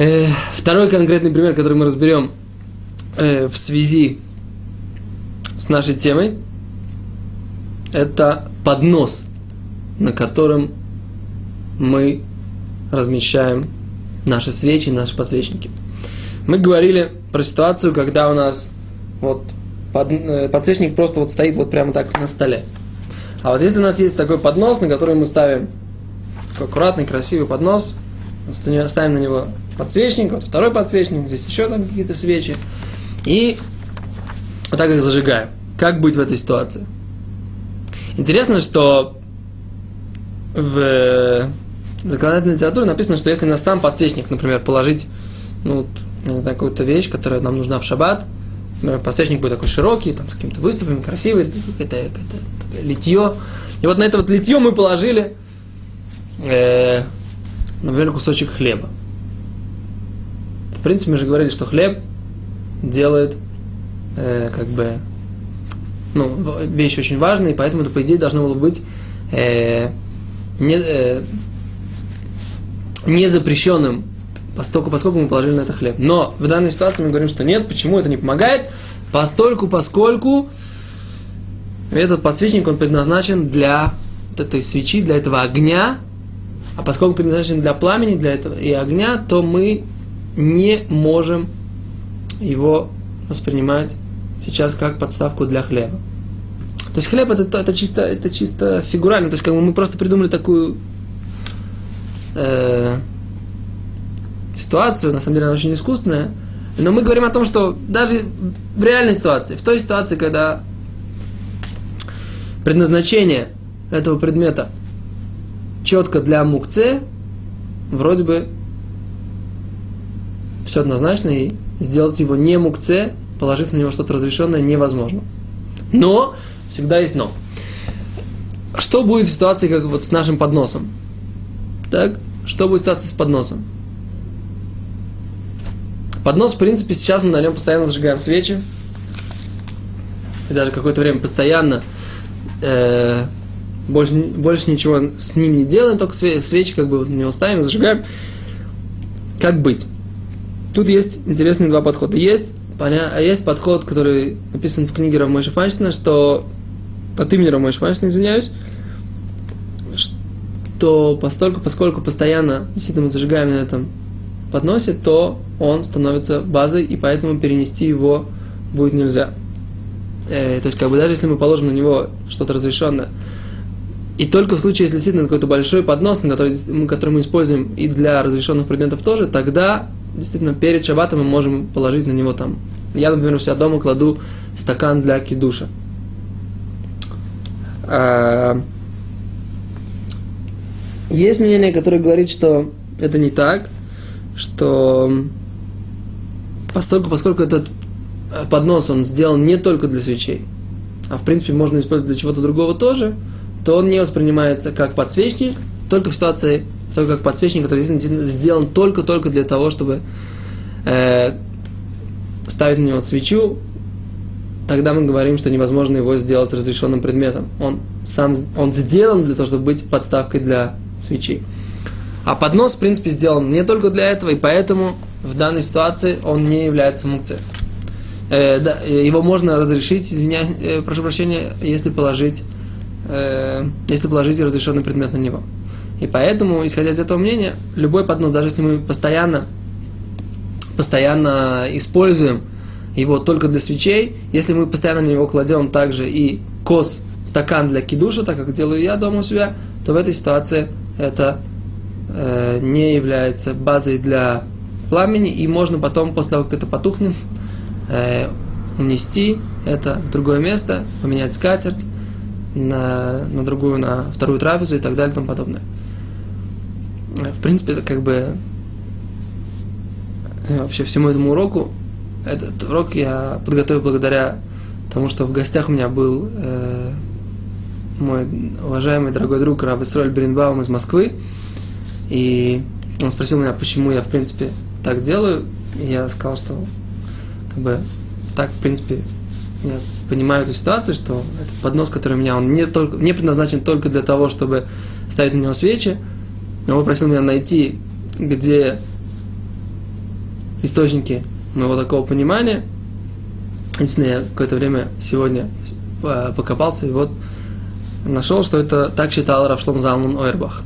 Э, второй конкретный пример, который мы разберем э, в связи с нашей темой, это поднос, на котором мы размещаем наши свечи, наши подсвечники. Мы говорили про ситуацию, когда у нас вот под, э, подсвечник просто вот стоит вот прямо так на столе. А вот если у нас есть такой поднос, на который мы ставим аккуратный, красивый поднос, ставим на него подсвечник, вот второй подсвечник, здесь еще там какие-то свечи, и вот так их зажигаем. Как быть в этой ситуации? Интересно, что в законодательной литературе написано, что если на сам подсвечник, например, положить, ну, не знаю, какую-то вещь, которая нам нужна в шаббат, подсвечник будет такой широкий, там, с какими-то выступами, красивый, какое-то, какое литье. И вот на это вот литье мы положили, э, например, кусочек хлеба. В принципе, мы же говорили, что хлеб делает э, как бы ну, вещь очень важная, и поэтому это, по идее, должно было быть э, не, э, не запрещенным, поскольку, поскольку мы положили на это хлеб. Но в данной ситуации мы говорим, что нет, почему это не помогает? Постольку, поскольку этот подсвечник, он предназначен для вот этой свечи, для этого огня, а поскольку предназначен для пламени, для этого и огня, то мы не можем его воспринимать сейчас как подставку для хлеба. То есть хлеб это, это, чисто, это чисто фигурально, то есть как бы мы просто придумали такую э, ситуацию, на самом деле она очень искусственная, но мы говорим о том, что даже в реальной ситуации, в той ситуации, когда предназначение этого предмета четко для мукце, вроде бы все однозначно, и сделать его не мукце, положив на него что-то разрешенное, невозможно. Но, всегда есть но. Что будет в ситуации, как вот с нашим подносом? Так, что будет в ситуации с подносом? Поднос, в принципе, сейчас мы на нем постоянно зажигаем свечи. И даже какое-то время постоянно э, больше, больше ничего с ним не делаем, только свечи как бы вот на него ставим, зажигаем. Как быть? Тут есть интересные два подхода. Есть, поня... а есть подход, который написан в книге Рамойша Фанштина, что от имени Рамойша Фанштина, извиняюсь, что постольку, поскольку постоянно действительно мы зажигаем на этом подносе, то он становится базой, и поэтому перенести его будет нельзя. Э, то есть, как бы даже если мы положим на него что-то разрешенное, и только в случае, если действительно какой-то большой поднос, который, который мы используем и для разрешенных предметов тоже, тогда действительно перед шабатом мы можем положить на него там. Я, например, у себя дома кладу стакан для кидуша. А, есть мнение, которое говорит, что это не так, что поскольку, поскольку этот поднос он сделан не только для свечей, а в принципе можно использовать для чего-то другого тоже, то он не воспринимается как подсвечник, только в ситуации только как подсвечник, который сделан только-только для того, чтобы э, ставить на него свечу, тогда мы говорим, что невозможно его сделать разрешенным предметом. Он сам он сделан для того, чтобы быть подставкой для свечи. А поднос, в принципе, сделан не только для этого, и поэтому в данной ситуации он не является мукце. Э, да, его можно разрешить, извиняюсь, э, прошу прощения, если положить, э, если положить разрешенный предмет на него. И поэтому, исходя из этого мнения, любой поднос, даже если мы постоянно, постоянно используем его только для свечей, если мы постоянно на него кладем также и кос, стакан для кидуша, так как делаю я дома у себя, то в этой ситуации это э, не является базой для пламени, и можно потом, после того, как это потухнет, э, унести это в другое место, поменять скатерть на, на другую, на вторую трапезу и так далее и тому подобное в принципе, это как бы э, вообще всему этому уроку, этот урок я подготовил благодаря тому, что в гостях у меня был э, мой уважаемый дорогой друг Рав Исроль Беринбаум из Москвы, и он спросил меня, почему я, в принципе, так делаю, и я сказал, что как бы так, в принципе, я понимаю эту ситуацию, что этот поднос, который у меня, он не, только, не предназначен только для того, чтобы ставить на него свечи, он попросил меня найти, где источники моего такого понимания. Единственное, я какое-то время сегодня э, покопался и вот нашел, что это так считал Равшлом Залман Ойрбах.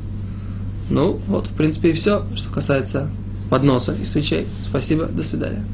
Ну, вот, в принципе, и все, что касается подноса и свечей. Спасибо, до свидания.